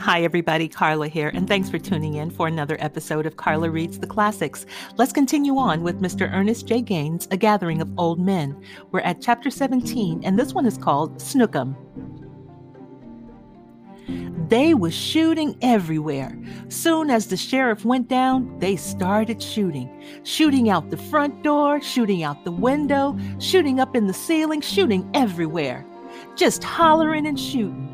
Hi, everybody. Carla here, and thanks for tuning in for another episode of Carla Reads the Classics. Let's continue on with Mr. Ernest J. Gaines' A Gathering of Old Men. We're at chapter 17, and this one is called Snookum. They was shooting everywhere. Soon as the sheriff went down, they started shooting. Shooting out the front door, shooting out the window, shooting up in the ceiling, shooting everywhere. Just hollering and shooting.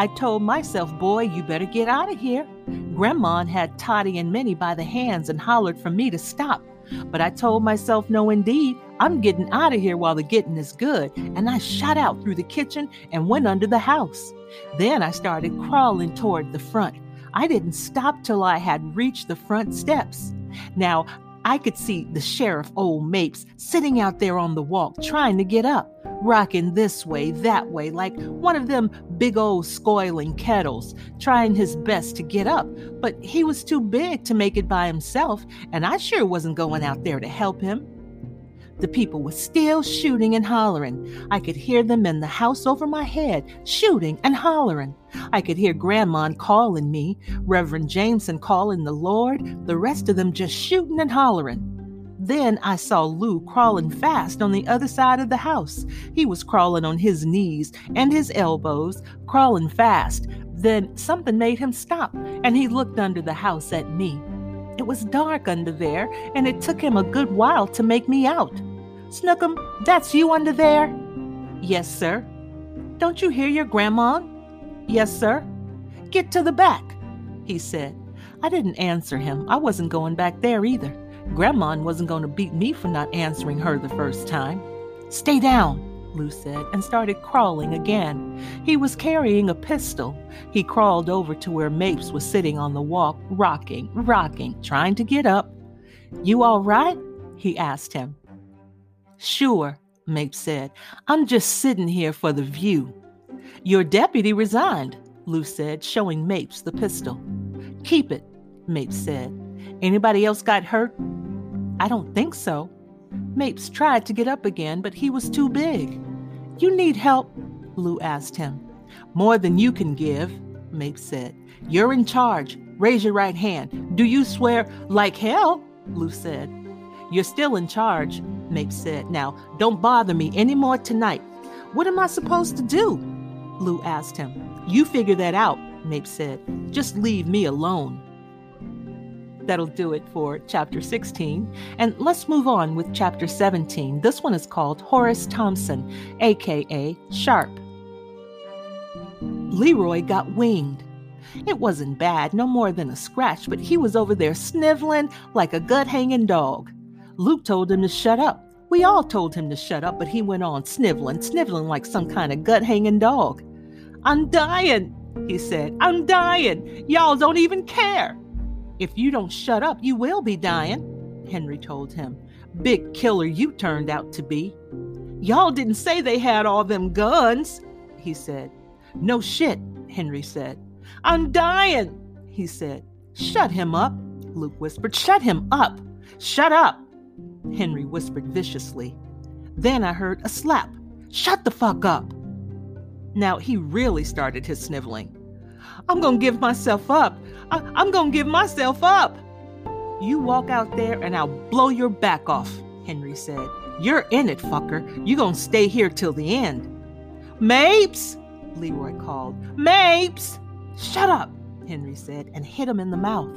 I told myself, boy, you better get out of here. Grandma had Toddy and Minnie by the hands and hollered for me to stop. But I told myself, no, indeed, I'm getting out of here while the getting is good. And I shot out through the kitchen and went under the house. Then I started crawling toward the front. I didn't stop till I had reached the front steps. Now, I could see the sheriff, old Mapes, sitting out there on the walk trying to get up rocking this way, that way, like one of them big old scoiling kettles, trying his best to get up. But he was too big to make it by himself, and I sure wasn't going out there to help him. The people were still shooting and hollering. I could hear them in the house over my head, shooting and hollering. I could hear Grandma calling me, Reverend Jameson calling the Lord, the rest of them just shooting and hollering. Then I saw Lou crawling fast on the other side of the house. He was crawling on his knees and his elbows, crawling fast. Then something made him stop, and he looked under the house at me. It was dark under there, and it took him a good while to make me out. Snookum, that's you under there? Yes, sir. Don't you hear your grandma? Yes, sir. Get to the back, he said. I didn't answer him. I wasn't going back there either. Grandma wasn't going to beat me for not answering her the first time. Stay down, Lou said, and started crawling again. He was carrying a pistol. He crawled over to where Mapes was sitting on the walk, rocking, rocking, trying to get up. You all right? he asked him. Sure, Mapes said. I'm just sitting here for the view. Your deputy resigned, Lou said, showing Mapes the pistol. Keep it, Mapes said. Anybody else got hurt? I don't think so. Mapes tried to get up again, but he was too big. You need help? Lou asked him. More than you can give, Mapes said. You're in charge. Raise your right hand. Do you swear like hell? Lou said. You're still in charge, Mapes said. Now, don't bother me any more tonight. What am I supposed to do? Lou asked him. You figure that out, Mape said. Just leave me alone that'll do it for chapter 16. And let's move on with chapter 17. This one is called Horace Thompson, aka Sharp. Leroy got winged. It wasn't bad, no more than a scratch, but he was over there sniveling like a gut hanging dog. Luke told him to shut up. We all told him to shut up, but he went on sniveling, sniveling like some kind of gut hanging dog. I'm dying, he said. I'm dying. Y'all don't even care. If you don't shut up, you will be dying, Henry told him. Big killer you turned out to be. Y'all didn't say they had all them guns, he said. No shit, Henry said. I'm dying, he said. Shut him up, Luke whispered. Shut him up. Shut up, Henry whispered viciously. Then I heard a slap. Shut the fuck up. Now he really started his sniveling. I'm gonna give myself up. I- I'm gonna give myself up. You walk out there and I'll blow your back off, Henry said. You're in it, fucker. You gonna stay here till the end. Mapes, Leroy called. Mapes! Shut up, Henry said, and hit him in the mouth.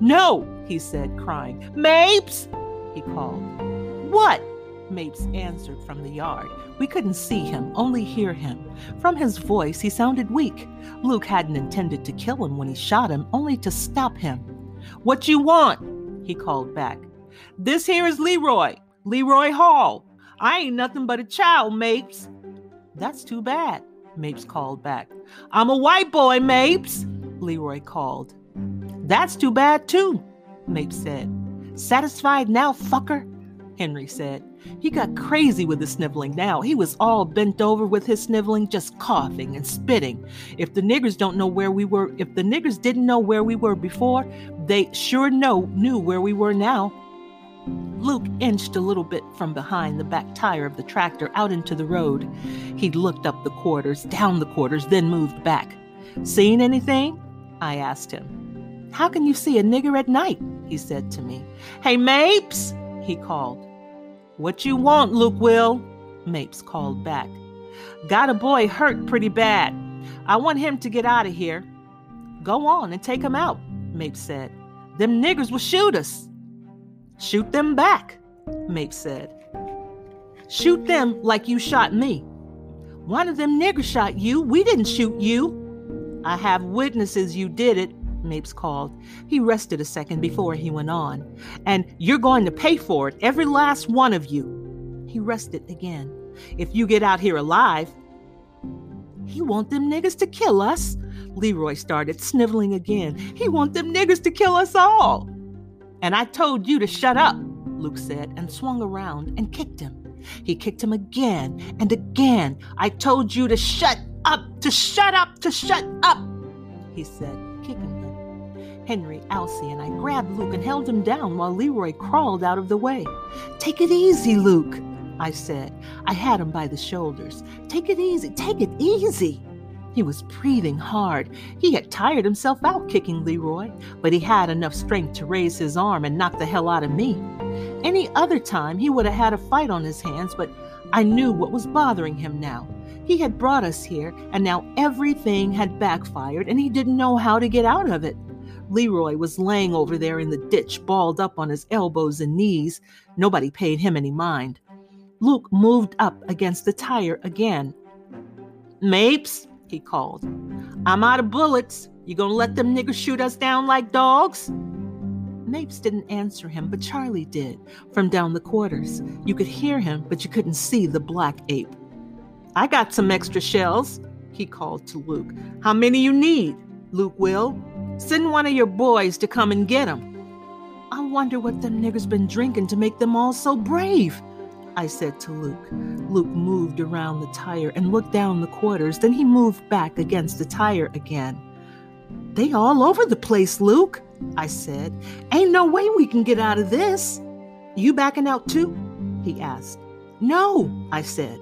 No, he said, crying. Mapes! He called. What? Mapes answered from the yard. We couldn't see him, only hear him. From his voice, he sounded weak. Luke hadn't intended to kill him when he shot him, only to stop him. What you want? he called back. This here is Leroy, Leroy Hall. I ain't nothing but a child, Mapes. That's too bad, Mapes called back. I'm a white boy, Mapes, Leroy called. That's too bad, too, Mapes said. Satisfied now, fucker? Henry said. He got crazy with the sniveling now. He was all bent over with his sniveling, just coughing and spitting. If the niggers don't know where we were, if the niggers didn't know where we were before, they sure know knew where we were now. Luke inched a little bit from behind the back tire of the tractor out into the road. He looked up the quarters, down the quarters, then moved back. Seen anything? I asked him. How can you see a nigger at night? He said to me. Hey, Mapes, he called. What you want, Luke Will? Mapes called back. Got a boy hurt pretty bad. I want him to get out of here. Go on and take him out, Mapes said. Them niggers will shoot us. Shoot them back, Mapes said. Shoot them like you shot me. One of them niggers shot you. We didn't shoot you. I have witnesses you did it, Mapes called. He rested a second before he went on. And you're going to pay for it, every last one of you. He rested again. If you get out here alive, he want them niggers to kill us. Leroy started sniveling again. He want them niggers to kill us all. And I told you to shut up, Luke said, and swung around and kicked him. He kicked him again and again. I told you to shut up, to shut up, to shut up, he said, kicking. Henry, Elsie, and I grabbed Luke and held him down while Leroy crawled out of the way. Take it easy, Luke, I said. I had him by the shoulders. Take it easy, take it easy. He was breathing hard. He had tired himself out kicking Leroy, but he had enough strength to raise his arm and knock the hell out of me. Any other time, he would have had a fight on his hands, but I knew what was bothering him now. He had brought us here, and now everything had backfired, and he didn't know how to get out of it. Leroy was laying over there in the ditch, balled up on his elbows and knees. Nobody paid him any mind. Luke moved up against the tire again. Mapes, he called, I'm out of bullets. You gonna let them niggers shoot us down like dogs? Mapes didn't answer him, but Charlie did, from down the quarters. You could hear him, but you couldn't see the black ape. I got some extra shells, he called to Luke. How many you need? Luke Will. Send one of your boys to come and get 'em. I wonder what them niggers been drinking to make them all so brave, I said to Luke. Luke moved around the tire and looked down the quarters, then he moved back against the tire again. They all over the place, Luke. I said. Ain't no way we can get out of this. You backing out too? He asked. No, I said.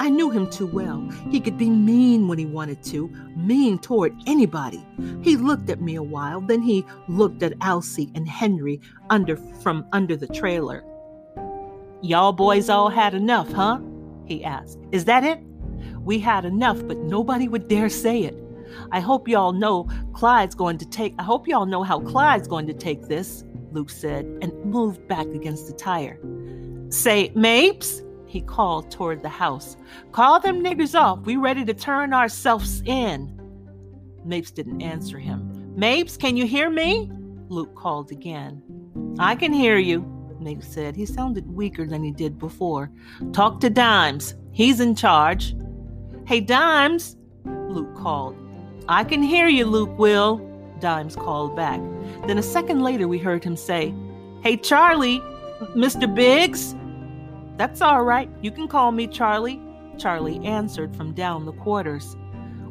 I knew him too well. He could be mean when he wanted to, mean toward anybody. He looked at me a while, then he looked at Elsie and Henry under from under the trailer. Y'all boys all had enough, huh? He asked. Is that it? We had enough, but nobody would dare say it. I hope y'all know Clyde's going to take, I hope y'all know how Clyde's going to take this, Luke said, and moved back against the tire. Say, Mapes, he called toward the house. Call them niggers off. We ready to turn ourselves in. Mapes didn't answer him. Mapes, can you hear me? Luke called again. I can hear you, Mapes said. He sounded weaker than he did before. Talk to Dimes. He's in charge. Hey, Dimes, Luke called. I can hear you, Luke Will, Dimes called back. Then a second later, we heard him say, Hey, Charlie, Mr. Biggs? That's all right. You can call me Charlie, Charlie answered from down the quarters.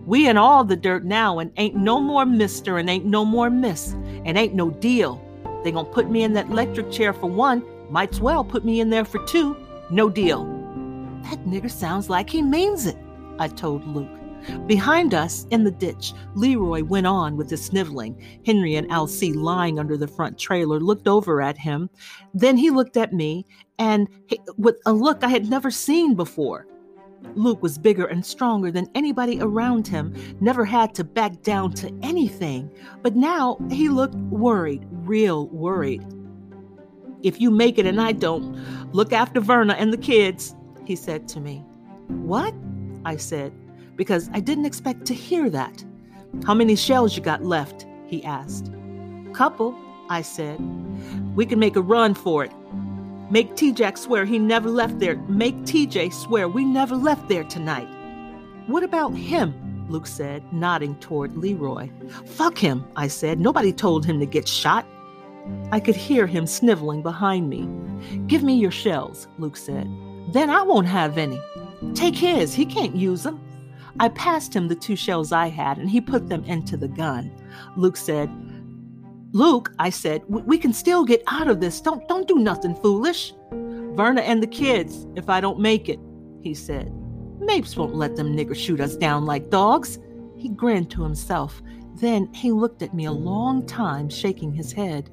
We in all the dirt now, and ain't no more mister, and ain't no more miss, and ain't no deal. They gonna put me in that electric chair for one, might's well put me in there for two. No deal. That nigger sounds like he means it, I told Luke. Behind us, in the ditch, Leroy went on with his sniveling. Henry and Elsie, lying under the front trailer, looked over at him. Then he looked at me, and he, with a look I had never seen before. Luke was bigger and stronger than anybody around him, never had to back down to anything. But now he looked worried, real worried. If you make it and I don't, look after Verna and the kids, he said to me. What? I said because I didn't expect to hear that. How many shells you got left? he asked. Couple, I said. We can make a run for it. Make TJ Jack swear he never left there. Make TJ swear we never left there tonight. What about him? Luke said, nodding toward Leroy. Fuck him, I said. Nobody told him to get shot. I could hear him sniveling behind me. Give me your shells, Luke said. Then I won't have any. Take his, he can't use them. I passed him the two shells I had, and he put them into the gun. Luke said, Luke, I said, we can still get out of this. Don't, don't do nothing foolish. Verna and the kids, if I don't make it, he said. Mapes won't let them niggers shoot us down like dogs. He grinned to himself. Then he looked at me a long time, shaking his head.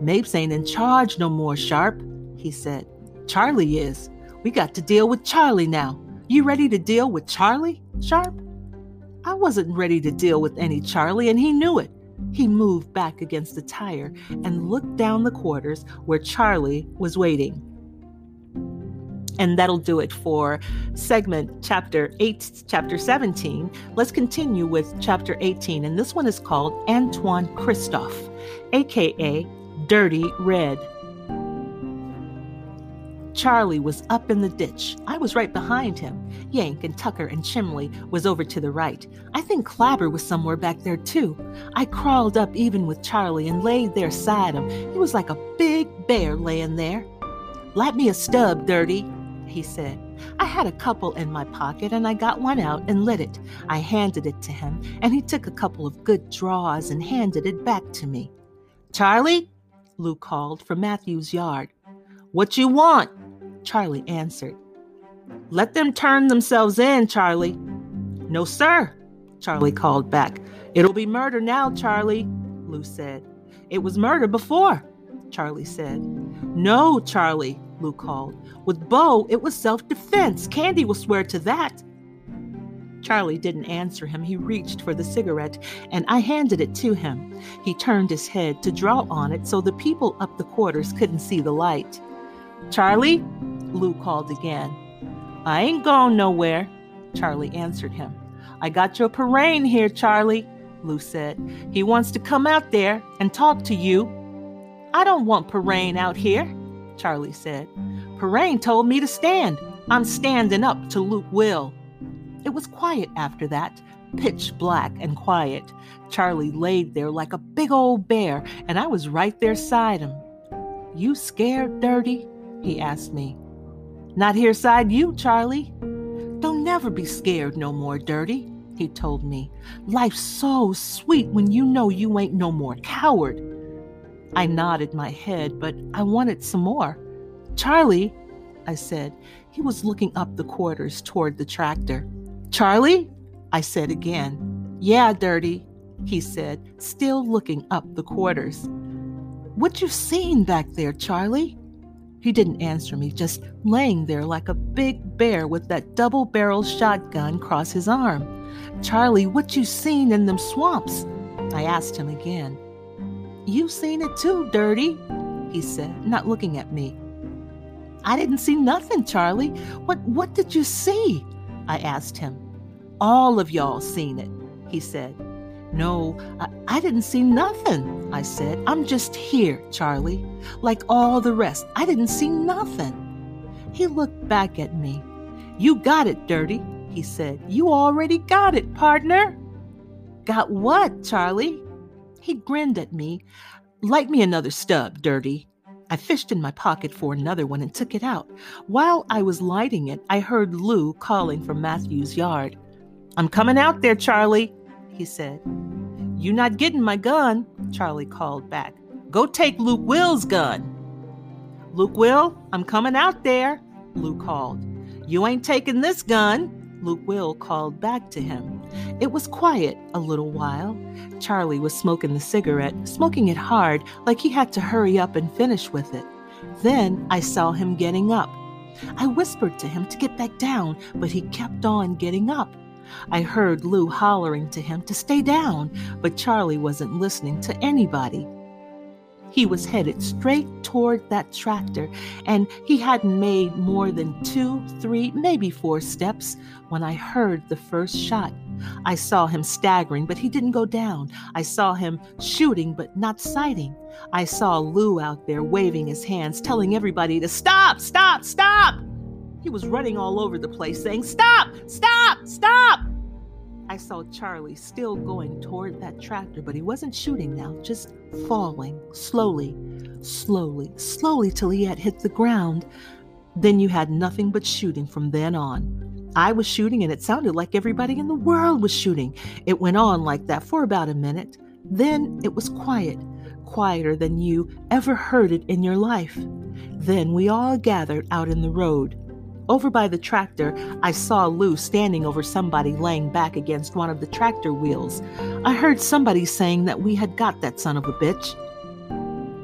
Mapes ain't in charge no more, Sharp, he said. Charlie is. We got to deal with Charlie now. You ready to deal with Charlie, Sharp? I wasn't ready to deal with any Charlie, and he knew it. He moved back against the tire and looked down the quarters where Charlie was waiting. And that'll do it for segment chapter 8, chapter 17. Let's continue with chapter 18, and this one is called Antoine Christophe, aka Dirty Red. Charlie was up in the ditch. I was right behind him. Yank and Tucker and Chimley was over to the right. I think Clabber was somewhere back there too. I crawled up even with Charlie and laid there side him. He was like a big bear laying there. Light me a stub, Dirty, he said. I had a couple in my pocket and I got one out and lit it. I handed it to him and he took a couple of good draws and handed it back to me. Charlie? Lou called from Mathu's yard. What you want? Charlie answered. Let them turn themselves in, Charlie. No, sir, Charlie called back. It'll be murder now, Charlie, Lou said. It was murder before, Charlie said. No, Charlie, Lou called. With Beau, it was self defense. Candy will swear to that. Charlie didn't answer him. He reached for the cigarette, and I handed it to him. He turned his head to draw on it so the people up the quarters couldn't see the light. Charlie? Lou called again. I ain't going nowhere, Charlie answered him. I got your Perrine here, Charlie, Lou said. He wants to come out there and talk to you. I don't want Perrine out here, Charlie said. Perrine told me to stand. I'm standing up to Luke Will. It was quiet after that, pitch black and quiet. Charlie laid there like a big old bear, and I was right there side him. You scared, Dirty? he asked me. Not here side you, Charlie. Don't never be scared no more, Dirty, he told me. Life's so sweet when you know you ain't no more coward. I nodded my head, but I wanted some more. Charlie, I said. He was looking up the quarters toward the tractor. Charlie? I said again. Yeah, Dirty, he said, still looking up the quarters. What you seen back there, Charlie? He didn't answer me, just laying there like a big bear with that double barreled shotgun across his arm. Charlie, what you seen in them swamps? I asked him again. You seen it too, Dirty, he said, not looking at me. I didn't see nothing, Charlie. What what did you see? I asked him. All of y'all seen it, he said. No, I, I, didn't see nothing, I said. I'm just here, Charlie. Like all the rest, I didn't see nothing. He looked back at me. You got it, Dirty, he said. You already got it, partner. Got what, Charlie? He grinned at me. Light me another stub, Dirty. I fished in my pocket for another one and took it out. While I was lighting it, I heard Lou calling from Mathu's yard. I'm coming out there, Charlie, he said. You not getting my gun, Charlie called back. Go take Luke Will's gun. Luke Will, I'm coming out there, Luke called. You ain't taking this gun, Luke Will called back to him. It was quiet a little while. Charlie was smoking the cigarette, smoking it hard, like he had to hurry up and finish with it. Then I saw him getting up. I whispered to him to get back down, but he kept on getting up. I heard Lou hollering to him to stay down, but Charlie wasn't listening to anybody. He was headed straight toward that tractor, and he hadn't made more than two, three, maybe four steps when I heard the first shot. I saw him staggering, but he didn't go down. I saw him shooting, but not sighting. I saw Lou out there waving his hands, telling everybody to stop, stop, stop. He was running all over the place saying, Stop! Stop! Stop! I saw Charlie still going toward that tractor, but he wasn't shooting now, just falling slowly, slowly, slowly till he had hit the ground. Then you had nothing but shooting from then on. I was shooting, and it sounded like everybody in the world was shooting. It went on like that for about a minute. Then it was quiet, quieter than you ever heard it in your life. Then we all gathered out in the road. Over by the tractor, I saw Lou standing over somebody laying back against one of the tractor wheels. I heard somebody saying that we had got that son of a bitch.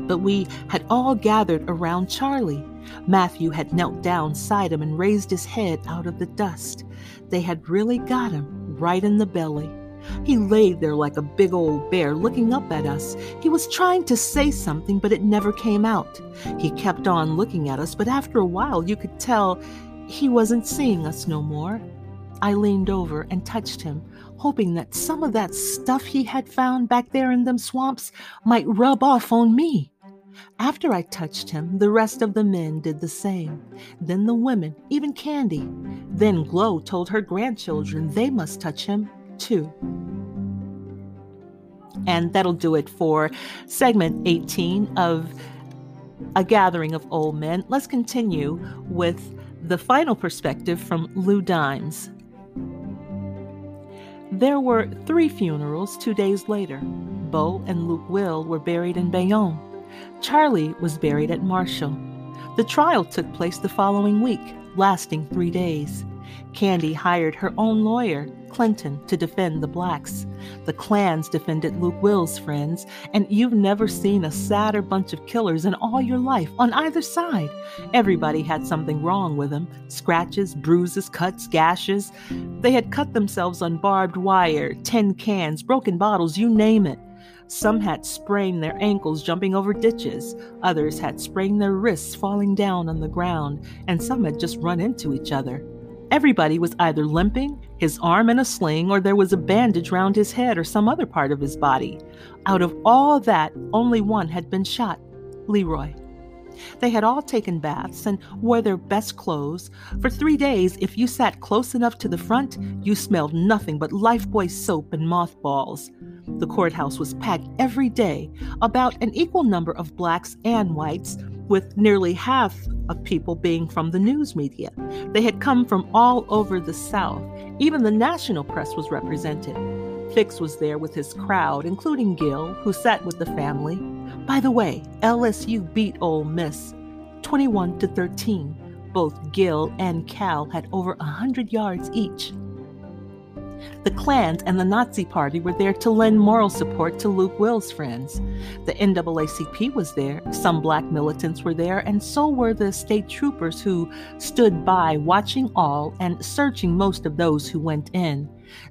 But we had all gathered around Charlie. Mathu had knelt down side him and raised his head out of the dust. They had really got him right in the belly. He lay there like a big old bear looking up at us. He was trying to say something, but it never came out. He kept on looking at us, but after a while you could tell he wasn't seeing us no more. I leaned over and touched him, hoping that some of that stuff he had found back there in them swamps might rub off on me. After I touched him, the rest of the men did the same. Then the women, even Candy. Then Glo told her grandchildren they must touch him too. And that'll do it for segment 18 of A Gathering of Old Men. Let's continue with the final perspective from Lou Dimes. There were three funerals two days later. Beau and Luke Will were buried in Bayonne. Charlie was buried at Marshall. The trial took place the following week, lasting three days. Candy hired her own lawyer, Clinton, to defend the blacks. The clans defended Luke Will's friends, and you've never seen a sadder bunch of killers in all your life on either side. Everybody had something wrong with them scratches, bruises, cuts, gashes. They had cut themselves on barbed wire, tin cans, broken bottles, you name it. Some had sprained their ankles jumping over ditches, others had sprained their wrists falling down on the ground, and some had just run into each other. Everybody was either limping, his arm in a sling, or there was a bandage round his head or some other part of his body. Out of all that, only one had been shot Leroy. They had all taken baths and wore their best clothes. For three days, if you sat close enough to the front, you smelled nothing but Lifebuoy soap and mothballs. The courthouse was packed every day, about an equal number of blacks and whites, with nearly half of people being from the news media. They had come from all over the South. Even the national press was represented. Fix was there with his crowd, including Gil, who sat with the family. By the way, LSU beat Ole Miss 21 to 13. Both Gil and Cal had over a 100 yards each. The Klans and the Nazi Party were there to lend moral support to Luke Will's friends. The NAACP was there, some black militants were there, and so were the state troopers who stood by watching all and searching most of those who went in.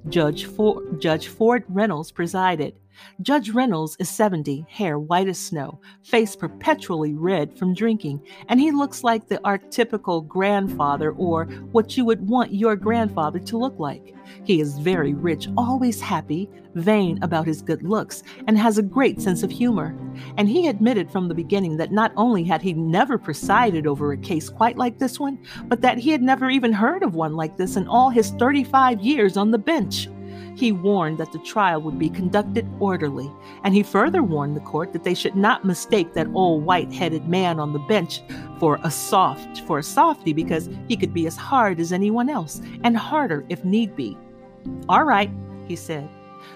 Judge, For- Judge Ford Reynolds presided. Judge Reynolds is 70, hair white as snow, face perpetually red from drinking, and he looks like the archetypical grandfather or what you would want your grandfather to look like. He is very rich, always happy, vain about his good looks, and has a great sense of humor. And he admitted from the beginning that not only had he never presided over a case quite like this one, but that he had never even heard of one like this in all his 35 years on the bench. He warned that the trial would be conducted orderly, and he further warned the court that they should not mistake that old white-headed man on the bench for a soft, for a softy because he could be as hard as anyone else, and harder if need be. All right, he said.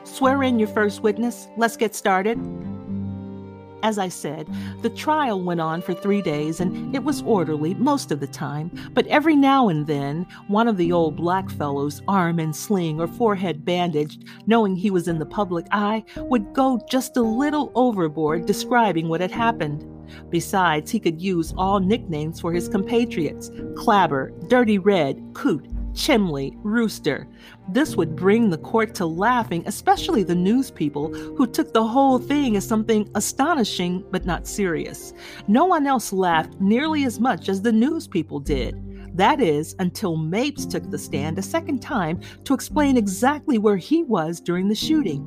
Swear in your first witness. Let's get started. As I said, the trial went on for three days and it was orderly most of the time, but every now and then, one of the old black fellows, arm in sling or forehead bandaged, knowing he was in the public eye, would go just a little overboard describing what had happened. Besides, he could use all nicknames for his compatriots Clabber, Dirty Red, Coot, Chimley, Rooster. This would bring the court to laughing, especially the news people who took the whole thing as something astonishing but not serious. No one else laughed nearly as much as the news people did. That is, until Mapes took the stand a second time to explain exactly where he was during the shooting.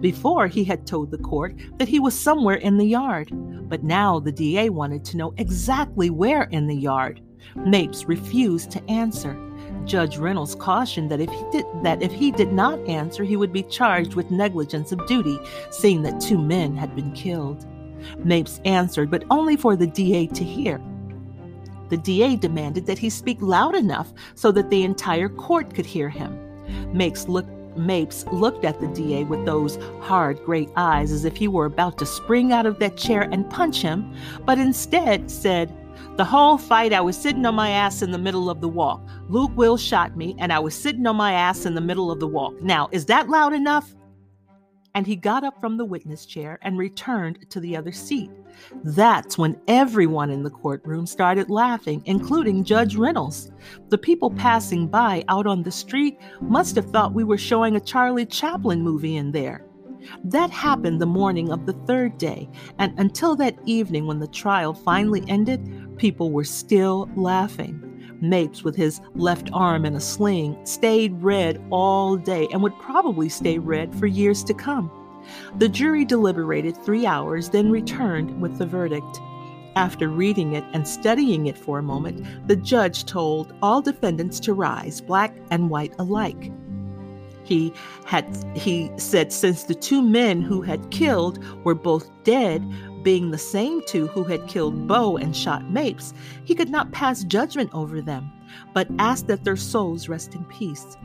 Before, he had told the court that he was somewhere in the yard, but now the DA wanted to know exactly where in the yard. Mapes refused to answer. Judge Reynolds cautioned that if he did that if he did not answer, he would be charged with negligence of duty, seeing that two men had been killed. Mapes answered, but only for the DA to hear. The DA demanded that he speak loud enough so that the entire court could hear him. Mapes looked Mapes looked at the DA with those hard gray eyes as if he were about to spring out of that chair and punch him, but instead said, The whole fight, I was sitting on my ass in the middle of the walk. Luke Will shot me, and I was sitting on my ass in the middle of the walk. Now, is that loud enough? And he got up from the witness chair and returned to the other seat. That's when everyone in the courtroom started laughing, including Judge Reynolds. The people passing by out on the street must have thought we were showing a Charlie Chaplin movie in there. That happened the morning of the third day, and until that evening when the trial finally ended, people were still laughing. Mapes, with his left arm in a sling, stayed red all day and would probably stay red for years to come. The jury deliberated three hours, then returned with the verdict. After reading it and studying it for a moment, the judge told all defendants to rise, black and white alike. He had he said since the two men who had killed were both dead, being the same two who had killed Beau and shot Mapes, he could not pass judgment over them, but asked that their souls rest in peace.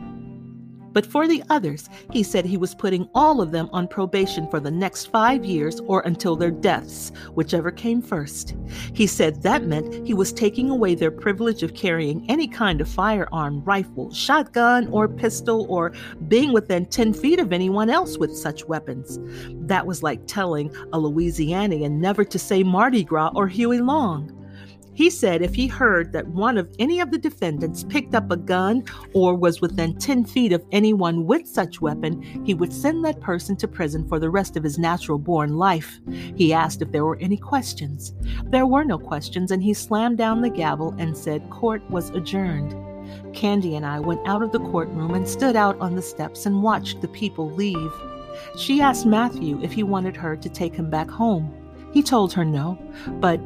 But for the others, he said he was putting all of them on probation for the next five years or until their deaths, whichever came first. He said that meant he was taking away their privilege of carrying any kind of firearm, rifle, shotgun, or pistol, or being within 10 feet of anyone else with such weapons. That was like telling a Louisianian never to say Mardi Gras or Huey Long. He said if he heard that one of any of the defendants picked up a gun or was within 10 feet of anyone with such weapon, he would send that person to prison for the rest of his natural born life. He asked if there were any questions. There were no questions, and he slammed down the gavel and said court was adjourned. Candy and I went out of the courtroom and stood out on the steps and watched the people leave. She asked Mathu if he wanted her to take him back home. He told her no, but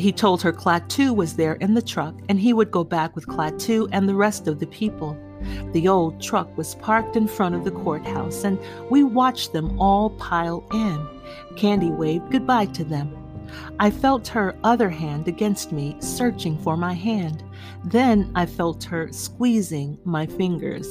he told her Clatoo was there in the truck and he would go back with Clatoo and the rest of the people. The old truck was parked in front of the courthouse and we watched them all pile in. Candy waved goodbye to them. I felt her other hand against me, searching for my hand. Then I felt her squeezing my fingers.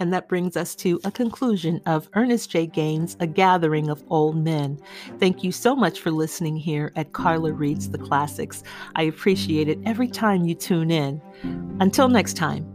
And that brings us to a conclusion of Ernest J. Gaines' A Gathering of Old Men. Thank you so much for listening here at Carla Reads the Classics. I appreciate it every time you tune in. Until next time.